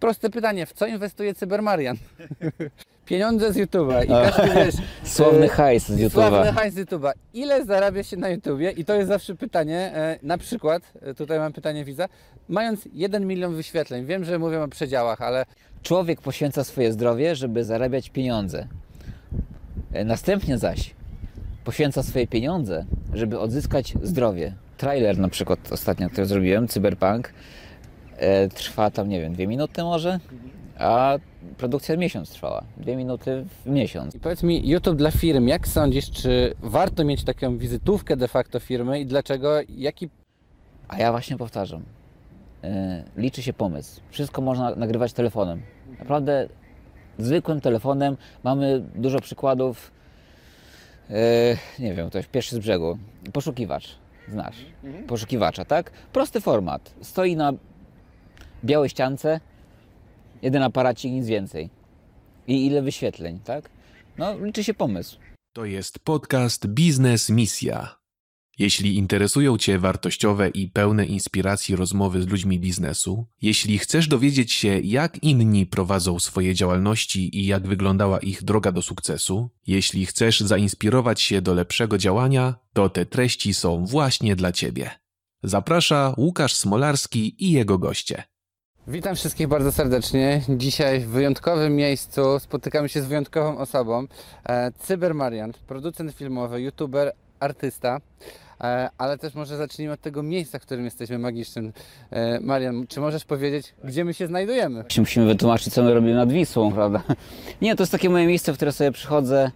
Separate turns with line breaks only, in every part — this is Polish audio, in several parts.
proste pytanie, w co inwestuje Cybermarian? Pieniądze z YouTube'a i każdy wiesz...
Sławny
e,
hajs z
Sławny
YouTube'a.
hajs z YouTube'a. Ile zarabia się na YouTubie? I to jest zawsze pytanie, e, na przykład, e, tutaj mam pytanie widza, mając 1 milion wyświetleń, wiem, że mówię o przedziałach, ale
Człowiek poświęca swoje zdrowie, żeby zarabiać pieniądze. E, Następnie zaś poświęca swoje pieniądze, żeby odzyskać zdrowie. Trailer na przykład ostatnio, który zrobiłem, Cyberpunk, trwa tam, nie wiem, dwie minuty może, a produkcja miesiąc trwała. Dwie minuty w miesiąc.
I powiedz mi, YouTube dla firm, jak sądzisz, czy warto mieć taką wizytówkę de facto firmy i dlaczego, jaki...
A ja właśnie powtarzam, e, liczy się pomysł. Wszystko można nagrywać telefonem. Naprawdę zwykłym telefonem mamy dużo przykładów. E, nie wiem, ktoś pierwszy z brzegu. Poszukiwacz, znasz. Poszukiwacza, tak? Prosty format. Stoi na białej ściance, jeden aparacik, nic więcej. I ile wyświetleń, tak? No, liczy się pomysł.
To jest podcast Biznes Misja. Jeśli interesują Cię wartościowe i pełne inspiracji rozmowy z ludźmi biznesu, jeśli chcesz dowiedzieć się, jak inni prowadzą swoje działalności i jak wyglądała ich droga do sukcesu, jeśli chcesz zainspirować się do lepszego działania, to te treści są właśnie dla Ciebie. Zaprasza Łukasz Smolarski i jego goście.
Witam wszystkich bardzo serdecznie. Dzisiaj w wyjątkowym miejscu spotykamy się z wyjątkową osobą. E, Cybermarian, producent filmowy, youtuber, artysta. E, ale też może zacznijmy od tego miejsca, w którym jesteśmy magicznym. E, Marian, czy możesz powiedzieć, gdzie my się znajdujemy?
Musimy wytłumaczyć, co my robimy nad Wisłą, prawda? Nie, to jest takie moje miejsce, w które sobie przychodzę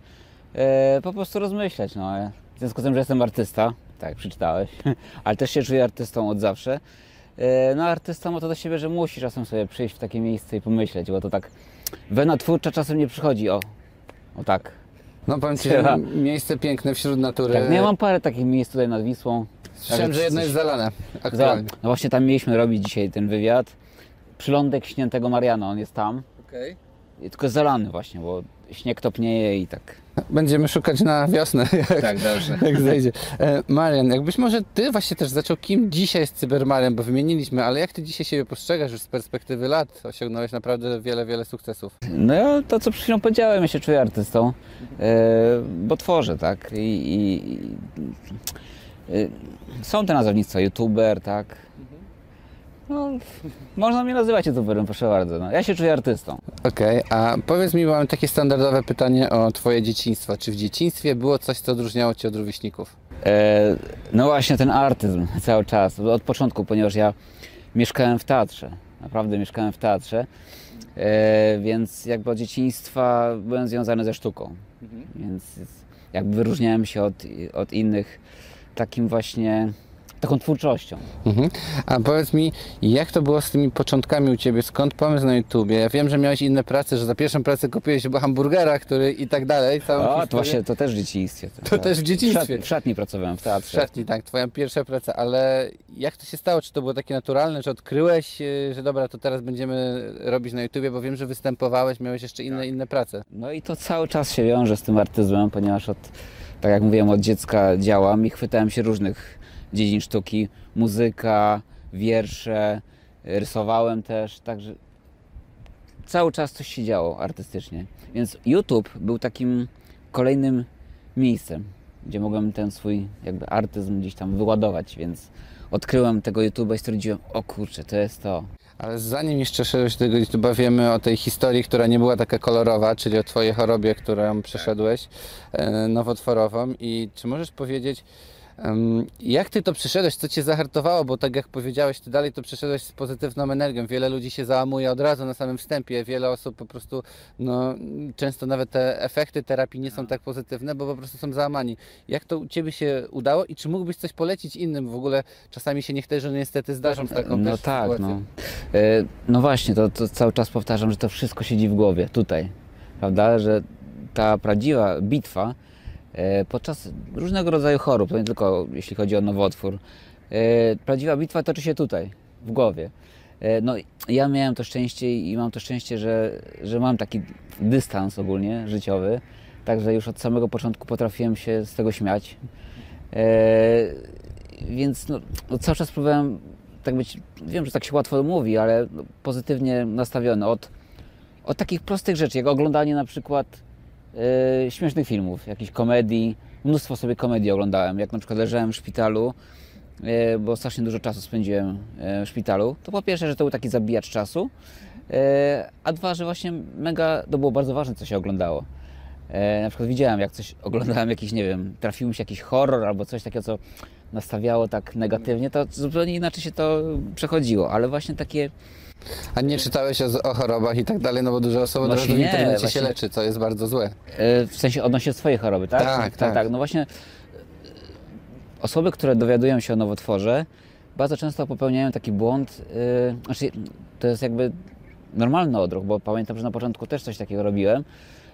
e, po prostu rozmyśleć. No. W związku z tym, że jestem artysta, tak, przeczytałeś, ale też się czuję artystą od zawsze. E, no, artysta ma to do siebie, że musi czasem sobie przyjść w takie miejsce i pomyśleć, bo to tak wena twórcza czasem nie przychodzi, o, o tak.
No powiem Ci, że miejsce piękne wśród natury.
tak no ja mam parę takich miejsc tutaj nad Wisłą.
Słyszałem, że jedno jest zalane
Za,
aktualnie.
no właśnie tam mieliśmy robić dzisiaj ten wywiad. Przylądek śniętego Mariana, on jest tam.
Okej.
I Tylko zalany właśnie, bo śnieg topnieje i tak.
Będziemy szukać na wiosnę. jak-
Tak, dobrze.
Jak zejdzie. E, Marian, jakbyś może ty właśnie też zaczął, kim dzisiaj jest Cybermarian, bo wymieniliśmy, ale jak ty dzisiaj siebie postrzegasz już z perspektywy lat? Osiągnąłeś naprawdę wiele, wiele sukcesów.
No ja to, co przed chwilą powiedziałem, ja się czuję artystą, e, bo tworzę, tak? I, i, i e, są te nazewnictwa, youtuber, tak? No, można mnie nazywać youtuberem, proszę bardzo. No, ja się czuję artystą.
Okej, a powiedz mi, bo mam takie standardowe pytanie o twoje dzieciństwo. Czy w dzieciństwie było coś, co odróżniało cię od rówieśników?
E, no właśnie ten artyzm cały czas, od początku, ponieważ ja mieszkałem w teatrze, naprawdę mieszkałem w teatrze, e, więc jakby od dzieciństwa byłem związany ze sztuką, więc jakby wyróżniałem się od, od innych takim właśnie, taką twórczością.
Mhm. A powiedz mi, jak to było z tymi początkami u ciebie? Skąd pomysł na YouTubie? Ja wiem, że miałeś inne prace, że za pierwszą pracę kupiłeś hamburgera, który i tak dalej. Całą
O, to właśnie, to też w dzieciństwie.
To też w dzieciństwie.
W szatni, w szatni pracowałem, w
W
teatrze.
szatni, tak, twoja pierwsza praca, ale jak to się stało? Czy to było takie naturalne, że odkryłeś, yy, że dobra, to teraz będziemy robić na YouTubie, bo wiem, że występowałeś, miałeś jeszcze inne, inne prace.
No i to cały czas się wiąże z tym artyzmem, ponieważ od, tak jak mówiłem, od dziecka działam i chwytałem się różnych dziedzin sztuki, muzyka, wiersze, rysowałem też, także cały czas coś się działo artystycznie. Więc YouTube był takim kolejnym miejscem, gdzie mogłem ten swój jakby artyzm gdzieś tam wyładować, więc odkryłem tego YouTube'a i stwierdziłem, o kurczę, to jest to.
Ale zanim jeszcze do tego YouTube'a, wiemy o tej historii, która nie była taka kolorowa, czyli o twojej chorobie, którą przeszedłeś, e, nowotworową. I czy możesz powiedzieć, jak ty to przeszedłeś, co cię zahartowało, bo tak jak powiedziałeś, ty dalej to przeszedłeś z pozytywną energią. Wiele ludzi się załamuje od razu na samym wstępie, wiele osób po prostu, no często nawet te efekty terapii nie są tak pozytywne, bo po prostu są załamani. Jak to u ciebie się udało i czy mógłbyś coś polecić innym? W ogóle czasami się niektórzy niestety zdarzą z taką
No tak, no. E, No właśnie, to, to cały czas powtarzam, że to wszystko siedzi w głowie, tutaj, prawda? Że ta prawdziwa bitwa podczas różnego rodzaju chorób, to nie tylko jeśli chodzi o nowotwór, e, prawdziwa bitwa toczy się tutaj, w głowie. E, No ja miałem to szczęście i mam to szczęście, że, że mam taki dystans ogólnie życiowy, także już od samego początku potrafiłem się z tego śmiać. E, więc no, no cały czas próbowałem tak być, wiem, że tak się łatwo mówi, ale no, pozytywnie nastawiony od, od takich prostych rzeczy, jak oglądanie na przykład e, śmiesznych filmów, jakichś komedii. Mnóstwo sobie komedii oglądałem, jak na przykład leżałem w szpitalu, e, bo strasznie dużo czasu spędziłem e, w szpitalu. To po pierwsze, że to był taki zabijacz czasu, e, a dwa, że właśnie mega, to było bardzo ważne, co się oglądało. E, na przykład widziałem, jak coś oglądałem, jakiś, nie wiem, trafił mi się jakiś horror albo coś takiego, co nastawiało tak negatywnie, to zupełnie inaczej się to przechodziło, ale właśnie takie,
A nie czytałeś o, o chorobach i tak dalej, no bo dużo osób od razu w
Właśnie nie,
internecie się
właśnie-
leczy, co jest bardzo złe.
e, w sensie odnośnie swojej choroby, tak?
Tak, tak.
No właśnie e, osoby, które dowiadują się o nowotworze, bardzo często popełniają taki błąd, e, znaczy to jest jakby normalny odruch, bo pamiętam, że na początku też coś takiego robiłem,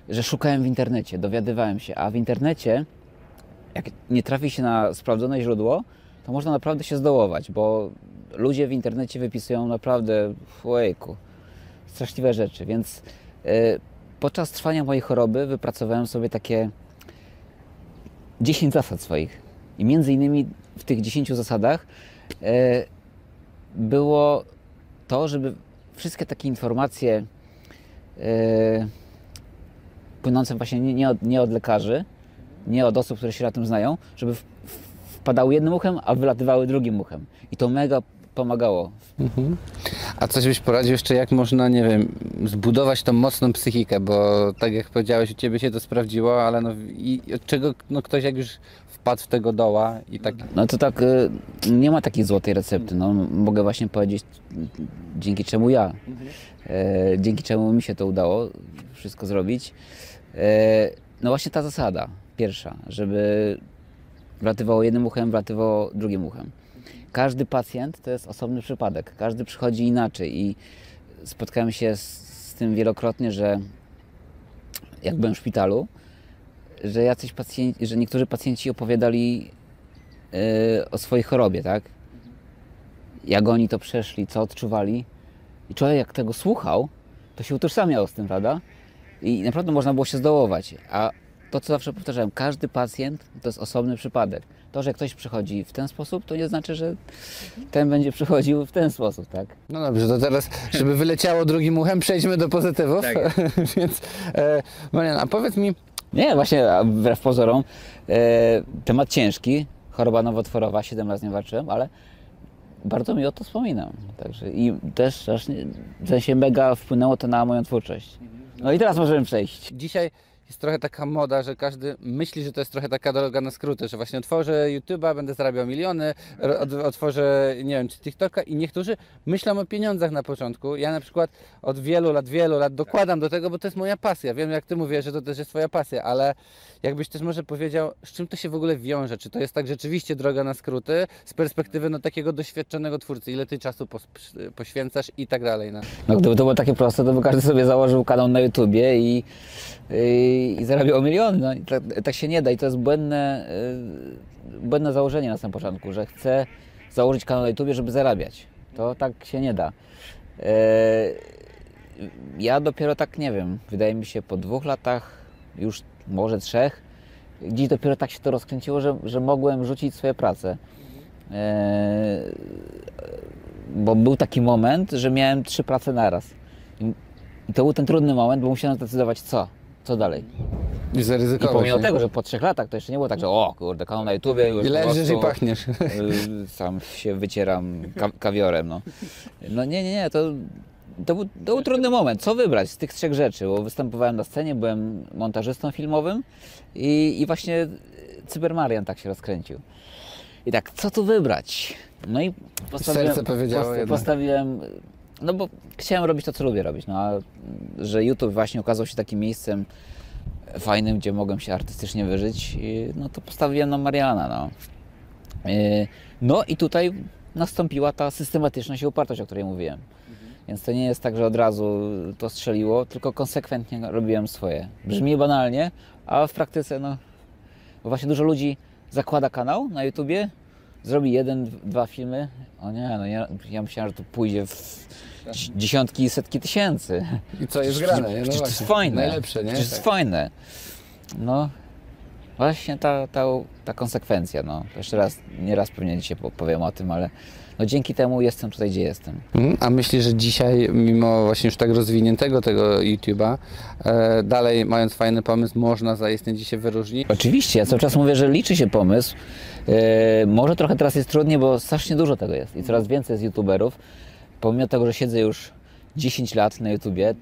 że szukałem w internecie, dowiadywałem się, a w internecie jak nie trafi się na sprawdzone źródło, to można naprawdę się zdołować, bo ludzie w internecie wypisują naprawdę, ojejku, straszliwe rzeczy, więc e, podczas trwania mojej choroby wypracowałem sobie takie 10 zasad swoich. I między innymi w tych 10 zasadach e, było to, żeby wszystkie takie informacje e, płynące właśnie nie, od, nie od lekarzy, nie od osób, które się na tym znają, żeby wpadały jednym uchem, a wylatywały drugim uchem. I to mega pomagało.
A coś byś poradził jeszcze, jak można, nie wiem, zbudować tą mocną psychikę, bo tak jak powiedziałeś, u Ciebie się to sprawdziło, ale no i od czego no, ktoś jak już wpadł w tego doła i tak...
No to tak, y, nie ma takiej złotej recepty. No, mogę właśnie powiedzieć, dzięki czemu ja, e, dzięki czemu mi się to udało wszystko zrobić. E, no właśnie ta zasada, pierwsza, żeby wlatywało jednym uchem, wlatywało drugim uchem. Każdy pacjent to jest osobny przypadek, każdy przychodzi inaczej i spotkałem się z, z tym wielokrotnie, że jak byłem w szpitalu, że jacyś pacjenci, że niektórzy pacjenci opowiadali e, o swojej chorobie, tak? Jak oni to przeszli, co odczuwali. I człowiek jak tego słuchał, to się utożsamiał z tym, prawda? I naprawdę można było się zdołować. A to, co zawsze powtarzałem, każdy pacjent to jest osobny przypadek. To, że ktoś przychodzi w ten sposób, to nie znaczy, że ten będzie przychodził w ten sposób, tak?
No dobrze, to teraz, żeby wyleciało drugim uchem, przejdźmy do pozytywów. Więc, e, Marian, a powiedz mi,
Nie, właśnie wbrew pozorom, e, temat ciężki, choroba nowotworowa, 7 lat z nią walczyłem, ale bardzo mi o to wspominam. Także i też strasznie, w sensie mega wpłynęło to na moją twórczość. No i teraz możemy przejść.
dzisiaj jest trochę taka moda, że każdy myśli, że to jest trochę taka droga na skróty, że właśnie otworzę YouTube'a, będę zarabiał miliony, otworzę, nie wiem, czy TikToka i niektórzy myślą o pieniądzach na początku. Ja na przykład od wielu lat, wielu lat dokładam do tego, bo to jest moja pasja. Wiem, jak Ty mówisz, że to też jest Twoja pasja, ale jakbyś też może powiedział, z czym to się w ogóle wiąże? Czy to jest tak rzeczywiście droga na skróty z perspektywy no, takiego doświadczonego twórcy? Ile Ty czasu poświęcasz i tak dalej? No.
No gdyby to było takie proste, to by każdy sobie założył kanał na YouTubie i, i, i zarabiał miliony. No, i tak, tak się nie da i to jest błędne, y, błędne założenie na samym początku, że chcę założyć kanał na YouTubie, żeby zarabiać. To tak się nie da. E, ja dopiero tak nie wiem, wydaje mi się po dwóch latach, już może trzech, gdzieś dopiero tak się to rozkręciło, że, że mogłem rzucić swoje prace. E, bo był taki moment, że miałem trzy prace naraz. I, I to był ten trudny moment, bo musiałem zdecydować co, co dalej.
I
I
zaryzykować.
pomimo
nie?
tego, że po trzech latach to jeszcze nie było tak, że o kurde, kanał na YouTubie już
I leżysz i pachniesz.
y, Sam się wycieram ka kawiorem, no. No nie, nie, nie, to, to, był, to był trudny moment. Co wybrać z tych trzech rzeczy? Bo występowałem na scenie, byłem montażystą filmowym i, i właśnie Cybermarian tak się rozkręcił. I tak, co tu wybrać? No i postawiłem,
Serce powiedziało jednak.
postawiłem, no bo chciałem robić to, co lubię robić, no a że YouTube właśnie okazał się takim miejscem fajnym, gdzie mogłem się artystycznie wyżyć, no to postawiłem na Mariana, no. Yy, No i tutaj nastąpiła ta systematyczność i upartość, o której mówiłem. Więc to nie jest tak, że od razu to strzeliło, tylko konsekwentnie robiłem swoje. Brzmi banalnie, a w praktyce, no, bo właśnie dużo ludzi zakłada kanał na YouTubie, zrobi jeden, dwa filmy. O nie, no ja, ja myślałem, że to pójdzie w dzi- dziesiątki i setki tysięcy.
I co jest grane? No
to jest fajne.
Najlepsze, nie?
Przecież to jest
Tak.
fajne. No, Właśnie ta, ta, ta konsekwencja, no. Jeszcze raz, nie raz pewnie dzisiaj po- powiem o tym, ale no dzięki temu jestem tutaj, gdzie jestem.
Mhm. A myślisz, że dzisiaj, mimo właśnie już tak rozwiniętego tego YouTube'a, e, dalej mając fajny pomysł, można zaistnieć się wyróżnić?
Oczywiście, ja cały czas mówię, że liczy się pomysł. E, może trochę teraz jest trudniej, bo strasznie dużo tego jest i coraz więcej jest youtuberów. Pomimo tego, że siedzę już 10 lat na YouTubie,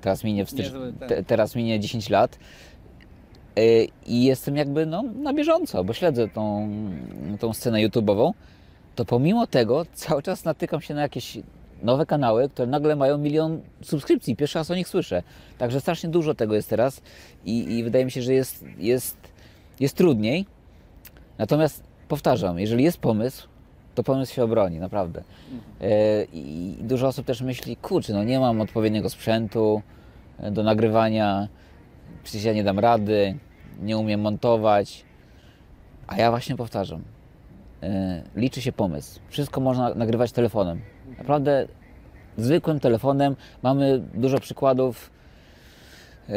teraz minie, w stycz...
Niezły ten.
te, teraz minie 10 lat i jestem jakby no, na bieżąco, bo śledzę tą, tą scenę YouTube'ową, to pomimo tego cały czas natykam się na jakieś nowe kanały, które nagle mają milion subskrypcji. Pierwszy raz o nich słyszę. Także strasznie dużo tego jest teraz i, i wydaje mi się, że jest, jest, jest trudniej. Natomiast powtarzam, jeżeli jest pomysł, to pomysł się obroni, naprawdę. E, I dużo osób też myśli, kurczę, no nie mam odpowiedniego sprzętu e, do nagrywania, przecież ja nie dam rady, nie umiem montować. A ja właśnie powtarzam, e, liczy się pomysł. Wszystko można nagrywać telefonem. Naprawdę zwykłym telefonem mamy dużo przykładów. E,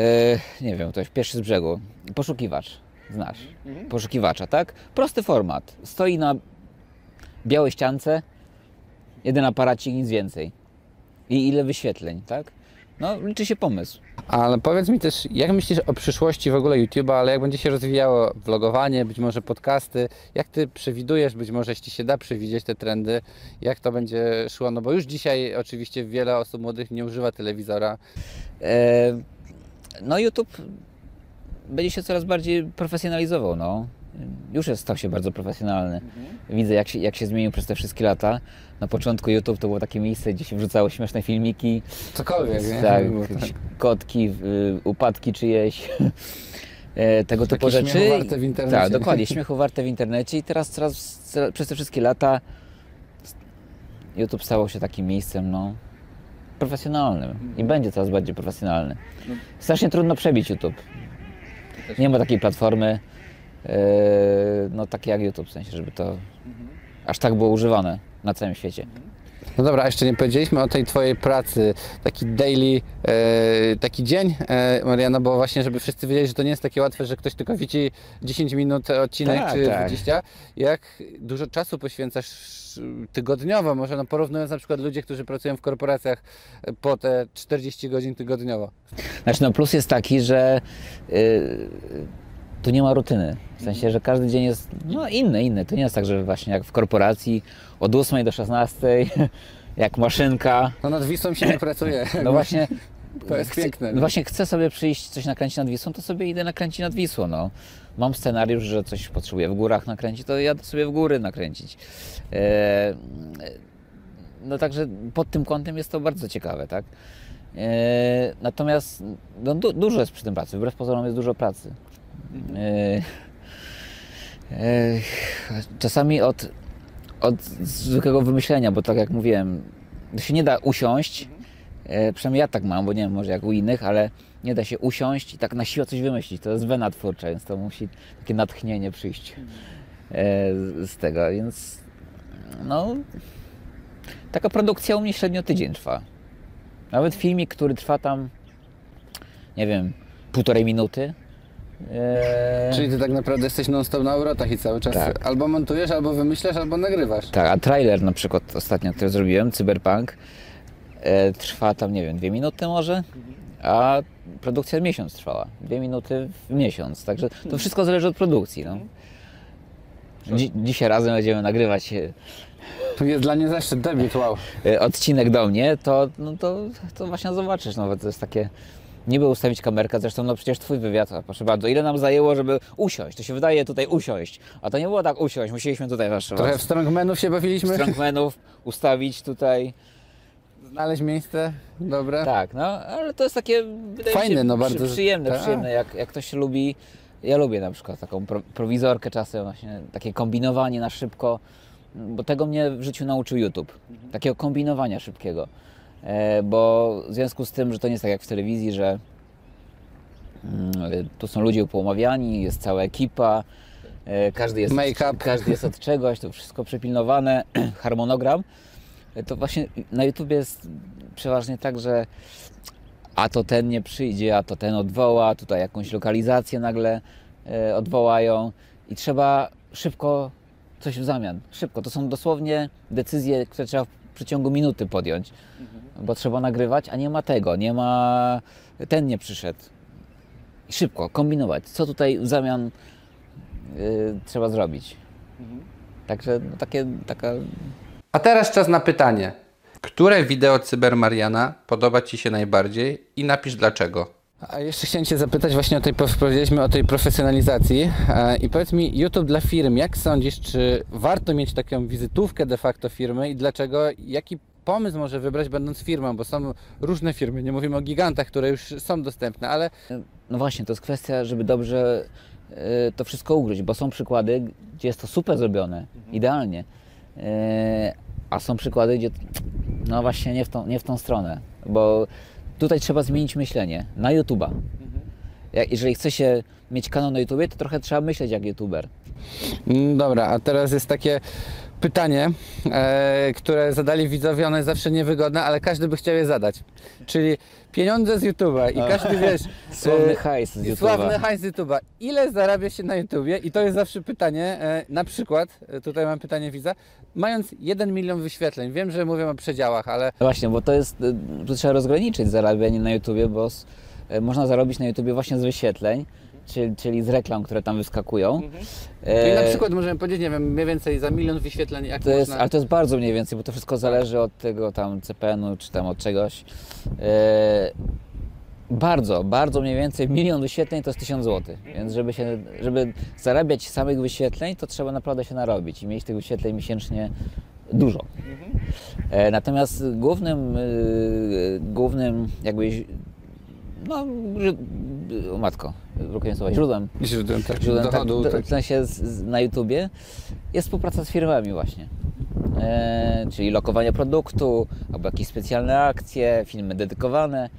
nie wiem, ktoś pierwszy z brzegu. Poszukiwacz, znasz. Poszukiwacza, tak? Prosty format. Stoi na białej ściance, jeden aparacik, nic więcej. I ile wyświetleń, tak? No, liczy się pomysł.
Ale powiedz mi też, jak myślisz o przyszłości w ogóle YouTube'a, ale jak będzie się rozwijało vlogowanie, być może podcasty, jak ty przewidujesz, być może jeśli się da przewidzieć te trendy, jak to będzie szło, no bo już dzisiaj oczywiście wiele osób młodych nie używa telewizora.
E, no YouTube będzie się coraz bardziej profesjonalizował, no. Już jest, stał się bardzo profesjonalny. Widzę, jak się, jak się zmienił przez te wszystkie lata. Na początku YouTube to było takie miejsce, gdzie się wrzucało śmieszne filmiki,
Cokolwiek, nie?
tak,
tak.
kotki, y, upadki czyjeś, e, tego typu rzeczy.
śmiechu warte w internecie.
Tak, dokładnie, śmiechu warte w internecie i teraz coraz, coraz, przez te wszystkie lata YouTube stało się takim miejscem, no, profesjonalnym i będzie coraz bardziej profesjonalny. Strasznie trudno przebić YouTube. Nie ma takiej platformy, no takiej jak YouTube, w sensie, żeby to aż tak było używane na całym świecie.
No dobra, a jeszcze nie powiedzieliśmy o tej twojej pracy, taki daily, e, taki dzień, e, Mariana, bo właśnie, żeby wszyscy wiedzieli, że to nie jest takie łatwe, że ktoś tylko widzi 10 minut odcinek
Tak,
czy
tak.
20. Jak dużo czasu poświęcasz tygodniowo, może no porównując na przykład ludzie, którzy pracują w korporacjach po te 40 godzin tygodniowo.
Znaczy, no plus jest taki, że y, tu nie ma rutyny. W sensie, że każdy dzień jest no, inny, inny. To nie jest tak, że właśnie jak w korporacji od 8 do 16, jak maszynka.
No nad Wisłą się nie pracuje.
No właśnie.
To jest
chcę,
piękne,
No właśnie chcę sobie przyjść, coś nakręcić nad Wisłą, to sobie idę nakręcić nad Wisłą. No. Mam scenariusz, że coś potrzebuję w górach nakręcić, to jadę sobie w góry nakręcić. E, no także pod tym kątem jest to bardzo ciekawe, tak? E, natomiast no, du, dużo jest przy tym pracy, wbrew pozorom jest dużo pracy. Czasami od, od zwykłego wymyślenia, bo tak jak mówiłem, się nie da usiąść, e, przynajmniej ja tak mam, bo nie wiem, może jak u innych, ale nie da się usiąść i tak na siłę coś wymyślić. To jest wena twórcza, więc to musi takie natchnienie przyjść e, z tego, więc no taka produkcja u mnie średnio tydzień trwa. Nawet filmik, który trwa tam, nie wiem, półtorej minuty. E,
Czyli ty tak naprawdę jesteś non-stop na obrotach i cały czas
Tak.
albo montujesz, albo wymyślasz, albo nagrywasz.
Tak, a trailer na przykład ostatnio, który zrobiłem, Cyberpunk, e, trwa tam, nie wiem, dwie minuty może, a produkcja miesiąc trwała. Dwie minuty w miesiąc, także to wszystko zależy od produkcji. No. Dzi- dzisiaj razem będziemy nagrywać e,
To jest dla mnie zaszczyt, debiut, wow.
e, odcinek do mnie, to, no to, to właśnie zobaczysz, no bo to jest takie... Niby ustawić kamerkę, zresztą no przecież twój wywiad, proszę bardzo, ile nam zajęło, żeby usiąść, to się wydaje tutaj usiąść, a to nie było tak usiąść, musieliśmy tutaj wasz,
Trochę w strongmanów się bawiliśmy.
strongmanów ustawić tutaj,
Znaleźć miejsce dobre.
Tak, no, ale to jest takie
Fajne,
się,
no, bardzo-
przyjemne,
tak.
przyjemne, jak, jak ktoś lubi. Ja lubię na przykład taką pro, prowizorkę czasem, właśnie takie kombinowanie na szybko, bo tego mnie w życiu nauczył YouTube. Takiego kombinowania szybkiego. E, bo w związku z tym, że to nie jest tak jak w telewizji, że mm, tu są ludzie upłomawiani, jest cała ekipa, e, każdy jest,
Make-up.
każdy jest od czegoś, to wszystko przepilnowane, harmonogram. E, To właśnie na YouTube jest przeważnie tak, że a to ten nie przyjdzie, a to ten odwoła, tutaj jakąś lokalizację nagle odwołają i trzeba szybko coś w zamian. Szybko. To są dosłownie decyzje, które trzeba przeciągu minuty podjąć, bo trzeba nagrywać, a nie ma tego, nie ma. Ten nie przyszedł. I szybko kombinować. Co tutaj w zamian y, trzeba zrobić. Także no, takie, taka
A teraz czas na pytanie. Które wideo Cybermariana podoba Ci się najbardziej i napisz dlaczego. A jeszcze chciałem Cię zapytać właśnie o tej, powiedzieliśmy o tej profesjonalizacji e, i powiedz mi, YouTube dla firm, jak sądzisz, czy warto mieć taką wizytówkę de facto firmy i dlaczego, jaki pomysł może wybrać będąc firmą, bo są różne firmy, nie mówimy o gigantach, które już są dostępne, ale
No właśnie, to jest kwestia, żeby dobrze y, to wszystko ugryźć, bo są przykłady, gdzie jest to super zrobione, idealnie, Y, a są przykłady, gdzie no właśnie nie w, tą, nie w tą stronę, bo tutaj trzeba zmienić myślenie na YouTube'a. Jak, jeżeli chce się mieć kanał na YouTubie, to trochę trzeba myśleć jak YouTuber.
Mm, Dobra, a teraz jest takie pytanie, e, które zadali widzowie, ono jest zawsze niewygodne, ale każdy by chciał je zadać. Czyli pieniądze z YouTube'a i każdy wiesz...
Sławny
e,
hajs z YouTube'a.
Sławny hajs z YouTube'a. Ile zarabia się na YouTubie? I to jest zawsze pytanie, e, na przykład, e, tutaj mam pytanie widza, mając 1 milion wyświetleń, wiem, że mówię o przedziałach, ale
No Właśnie, bo to jest, tu trzeba rozgraniczyć zarabianie na YouTubie, bo s- y, można zarobić na YouTubie właśnie z wyświetleń, czyli, czyli z reklam, które tam wyskakują.
czyli na
E,
przykład możemy powiedzieć, nie wiem, mniej więcej za milion wyświetleń, jak
To jest,
można...
ale to jest bardzo mniej więcej, bo to wszystko zależy od tego tam CPN-u czy tam od czegoś. E, bardzo, bardzo mniej więcej milion wyświetleń to jest 1000 zł. Więc żeby, się, żeby zarabiać samych wyświetleń, to trzeba naprawdę się narobić i mieć tych wyświetleń miesięcznie dużo. E, natomiast głównym, y, głównym jakby, no, o matko, brakuje słowa, źródłem
Źródłem tak,
źródłem tak,
dochodu.
do,
tak.
w sensie z, z, na YouTubie jest współpraca z firmami właśnie. E, czyli lokowanie produktu, albo jakieś specjalne akcje, filmy dedykowane.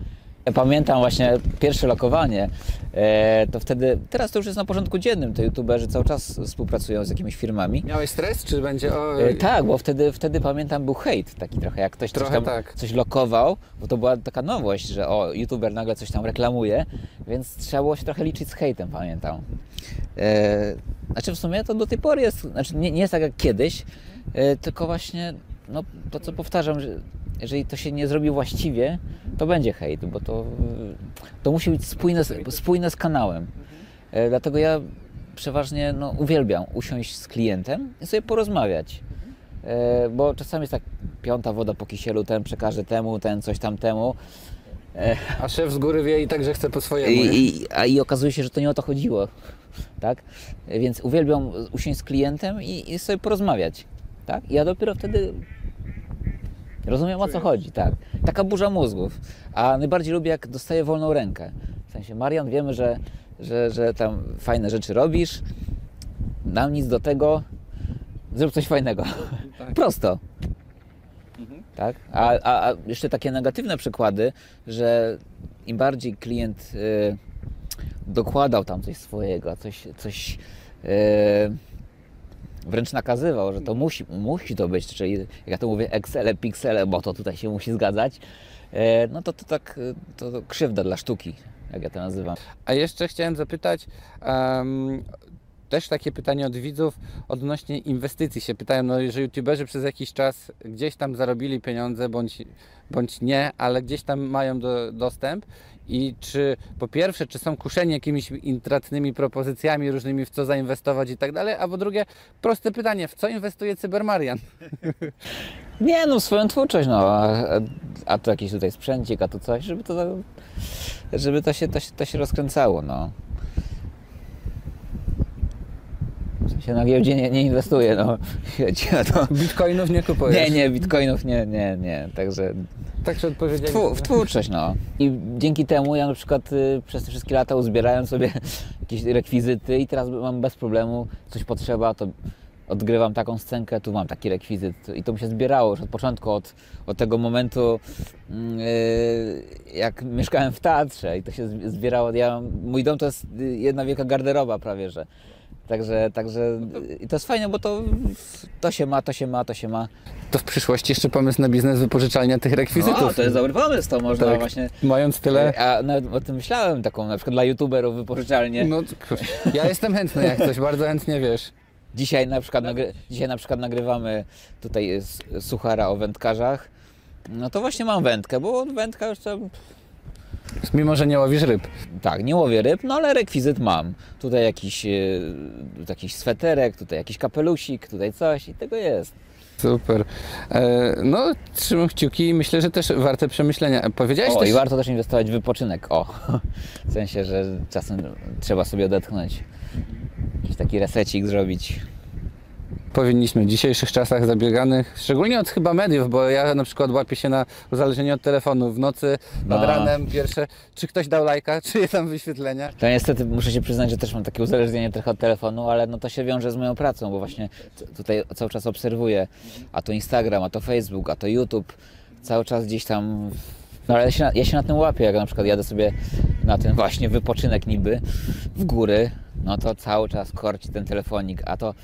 Pamiętam właśnie pierwsze lokowanie, e, to wtedy, teraz to już jest na porządku dziennym, to youtuberzy cały czas współpracują z jakimiś firmami.
Miałeś stres, czy będzie... O,
E, tak, bo wtedy, wtedy pamiętam był hejt taki trochę, jak ktoś coś
Trochę
tam
tak.
coś lokował, bo to była taka nowość, że o, youtuber nagle coś tam reklamuje, więc trzeba było się trochę liczyć z hejtem, pamiętam. E, znaczy w sumie to do tej pory jest, znaczy nie, nie jest tak jak kiedyś, tylko właśnie no, to co powtarzam, że jeżeli to się nie zrobi właściwie, to będzie hejt, bo to, to musi być spójne z, spójne z kanałem. E, dlatego ja przeważnie no, uwielbiam usiąść z klientem i sobie porozmawiać. E, bo czasami jest tak piąta woda po kisielu, ten przekaże temu, ten coś tam temu. E,
A szef z góry wie i tak, że chce po swojemu.
i, i, a i okazuje się, że to nie o to chodziło. Tak? Więc uwielbiam usiąść z klientem i, i sobie porozmawiać. Tak? I ja dopiero wtedy rozumiem o co chodzi. Tak? Taka burza mózgów. A najbardziej lubię, jak dostaję wolną rękę. W sensie, Marian, wiemy, że, że, że tam fajne rzeczy robisz, nam nic do tego, zrób coś fajnego.
Tak.
Prosto. Tak? A, a, a jeszcze takie negatywne przykłady, że im bardziej klient y, dokładał tam coś swojego, coś, coś y, wręcz nakazywał, że to musi, musi to być, czyli jak ja to mówię Excel, piksele, bo to tutaj się musi zgadzać, y, no to to tak to, krzywda dla sztuki, jak ja to nazywam.
A jeszcze chciałem zapytać, em, też takie pytanie od widzów odnośnie inwestycji. Się pytają, no, że youtuberzy przez jakiś czas gdzieś tam zarobili pieniądze, bądź, bądź nie, ale gdzieś tam mają do, dostęp. I czy po pierwsze, czy są kuszeni jakimiś intratnymi propozycjami różnymi, w co zainwestować i tak dalej, a po drugie, proste pytanie, w co inwestuje Cybermarian?
Nie, no swoją twórczość, no, a, a to jakiś tutaj sprzęcik, a to coś, żeby to, żeby to się, to się, to się rozkręcało, no. Sensie na giełdzie nie, nie inwestuję, no. To,
Bitcoinów nie kupujesz?
nie, nie, bitcoinów nie, nie, nie, także
Także odpowiedzieli.
Twu, w twórczość, no. I dzięki temu ja na przykład y, przez te wszystkie lata uzbierałem sobie jakieś rekwizyty i teraz mam bez problemu, coś potrzeba, to odgrywam taką scenkę, tu mam taki rekwizyt i to mi się zbierało już od początku, od, od tego momentu, mm, y, jak mieszkałem w teatrze i to się zbierało. Ja, mój dom to jest y, jedna wielka garderoba prawie, że Także, także i to jest fajne, bo to, to się ma, to się ma, to się ma.
To w przyszłości jeszcze pomysł na biznes wypożyczalnia tych rekwizytów.
No, to jest dobry pomysł, to można
Tak.
właśnie...
Mając tyle...
A nawet o tym myślałem, taką na przykład dla youtuberów wypożyczalnię.
No, ja jestem chętny jak coś, bardzo chętnie wiesz.
Dzisiaj na przykład, nagry, dzisiaj na przykład nagrywamy tutaj suchara o wędkarzach. No to właśnie mam wędkę, bo wędka już tam,
Mimo, że nie łowisz ryb.
tak, nie łowię ryb, no ale rekwizyt mam. Tutaj jakiś, e, jakiś sweterek, tutaj jakiś kapelusik, tutaj coś i tego jest.
Super. E, no, trzymam kciuki i myślę, że też warte przemyślenia. Powiedziałeś
O,
też...
i warto też inwestować w wypoczynek. O, w sensie, że czasem trzeba sobie odetchnąć. Jakiś taki resecik zrobić.
Powinniśmy w dzisiejszych czasach zabieganych, szczególnie od chyba mediów, bo ja na przykład łapię się na uzależnienie od telefonu w nocy, nad
No.
ranem pierwsze, czy ktoś dał lajka, czy jest tam wyświetlenia.
To niestety muszę się przyznać, że też mam takie uzależnienie trochę od telefonu, ale no to się wiąże z moją pracą, bo właśnie tutaj cały czas obserwuję, a to Instagram, a to Facebook, a to YouTube, cały czas gdzieś tam... No ale ja się, na, ja się na tym łapię, jak na przykład jadę sobie na ten właśnie wypoczynek niby w góry, no to cały czas korci ten telefonik, a to,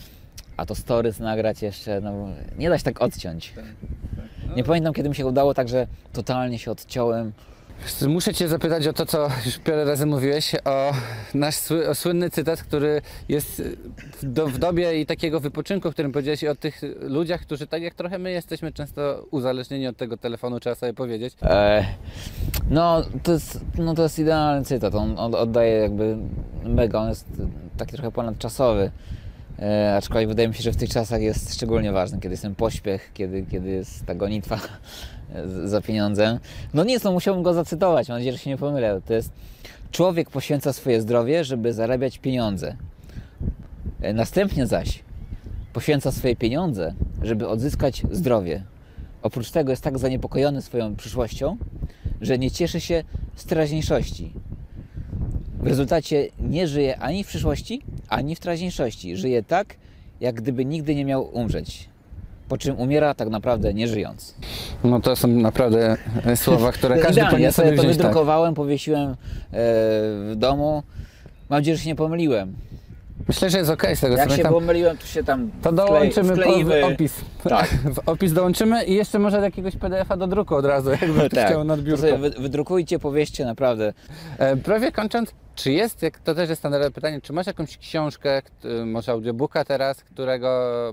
a to stories nagrać jeszcze, no nie da się tak odciąć. Nie pamiętam, kiedy mi się udało tak, że totalnie się odciąłem.
Muszę Cię zapytać o to, co już wiele razy mówiłeś, o nasz sły, o słynny cytat, który jest w, do, w dobie i takiego wypoczynku, o którym powiedziałeś, i o tych ludziach, którzy tak jak trochę my jesteśmy często uzależnieni od tego telefonu, trzeba sobie powiedzieć.
E, no, to jest, no to jest idealny cytat. On, on oddaje jakby mega, on jest taki trochę ponadczasowy. E, aczkolwiek wydaje mi się, że w tych czasach jest szczególnie ważny, kiedy jest ten pośpiech, kiedy, kiedy jest ta gonitwa za pieniądzem. No nic, no musiałbym go zacytować, mam nadzieję, że się nie pomylę. To jest człowiek poświęca swoje zdrowie, żeby zarabiać pieniądze. E, Następnie zaś poświęca swoje pieniądze, żeby odzyskać zdrowie. Oprócz tego jest tak zaniepokojony swoją przyszłością, że nie cieszy się z teraźniejszości. W rezultacie nie żyje ani w przyszłości, ani w teraźniejszości. Żyje tak, jak gdyby nigdy nie miał umrzeć. Po czym umiera tak naprawdę nie żyjąc.
No to są naprawdę e, słowa, które każdy
Idealnie,
powinien
ja sobie
sobie
to
wziąć. Tak.
wydrukowałem, powiesiłem e, w domu. Mam nadzieję, że się nie pomyliłem.
Myślę, że jest okej z tego, co
Jak się
pamiętam.
pomyliłem, to się tam
To dołączymy
wkleimy.
w opis.
Tak.
W opis dołączymy i jeszcze może jakiegoś PDF-a do druku od razu, jakby
Tak,
chciał nad
to
biurko.
sobie wydrukujcie, powieście, naprawdę.
E, prawie kończąc, czy jest, jak to też jest standardowe pytanie, czy masz jakąś książkę, może audiobooka teraz, którego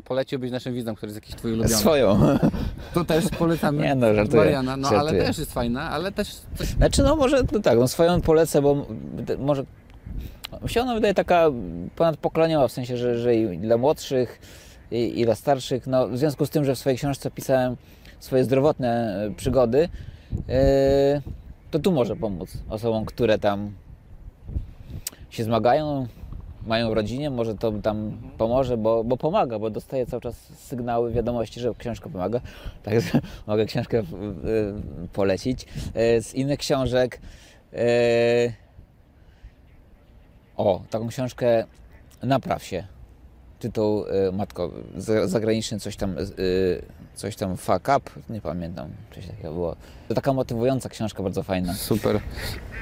poleciłbyś naszym widzom, który jest jakiś twój ulubiony?
Swoją.
To też polecamy.
Nie no, żartuję,
Mariana, no ale
żartuję.
też jest fajna, ale też coś...
Znaczy, no może no tak, no swoją polecę, bo może mi się ona wydaje taka ponadpokoleniowa, w sensie, że, że i dla młodszych, i, i dla starszych, no w związku z tym, że w swojej książce pisałem swoje zdrowotne e, przygody, e, to tu może pomóc osobom, które tam się zmagają, mają w rodzinie, może to tam pomoże, bo, bo pomaga, bo dostaję cały czas sygnały, wiadomości, że książka pomaga, także mogę książkę polecić. E, Z innych książek o, taką książkę Napraw się. Tytuł, e, matko, za- zagraniczny coś tam, e, coś tam fuck up, nie pamiętam, coś takiego było. To taka motywująca książka, bardzo fajna.
Super.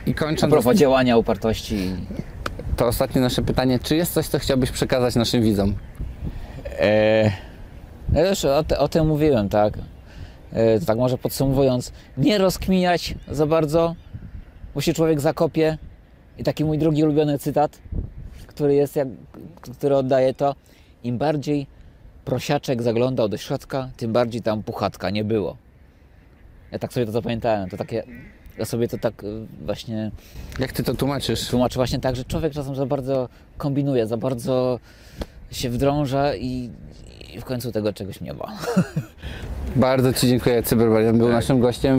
I
A
kończąc,
propos działania, upartości.
to ostatnie nasze pytanie, czy jest coś, co chciałbyś przekazać naszym widzom?
E, ja już o, te, o tym mówiłem, tak? E, tak może podsumowując, nie rozkminiać za bardzo, bo się człowiek zakopie. I taki mój drugi ulubiony cytat, który jest, jak, który oddaje to, im bardziej prosiaczek zaglądał do środka, tym bardziej tam puchatka nie było. Ja tak sobie to zapamiętałem, to takie, ja sobie to tak y, właśnie
Jak ty to tłumaczysz?
tłumaczę właśnie tak, że człowiek czasem za bardzo kombinuje, za bardzo się wdrąża i, i w końcu tego czegoś nie ma.
Bardzo Ci dziękuję, Cyberbarian był naszym gościem.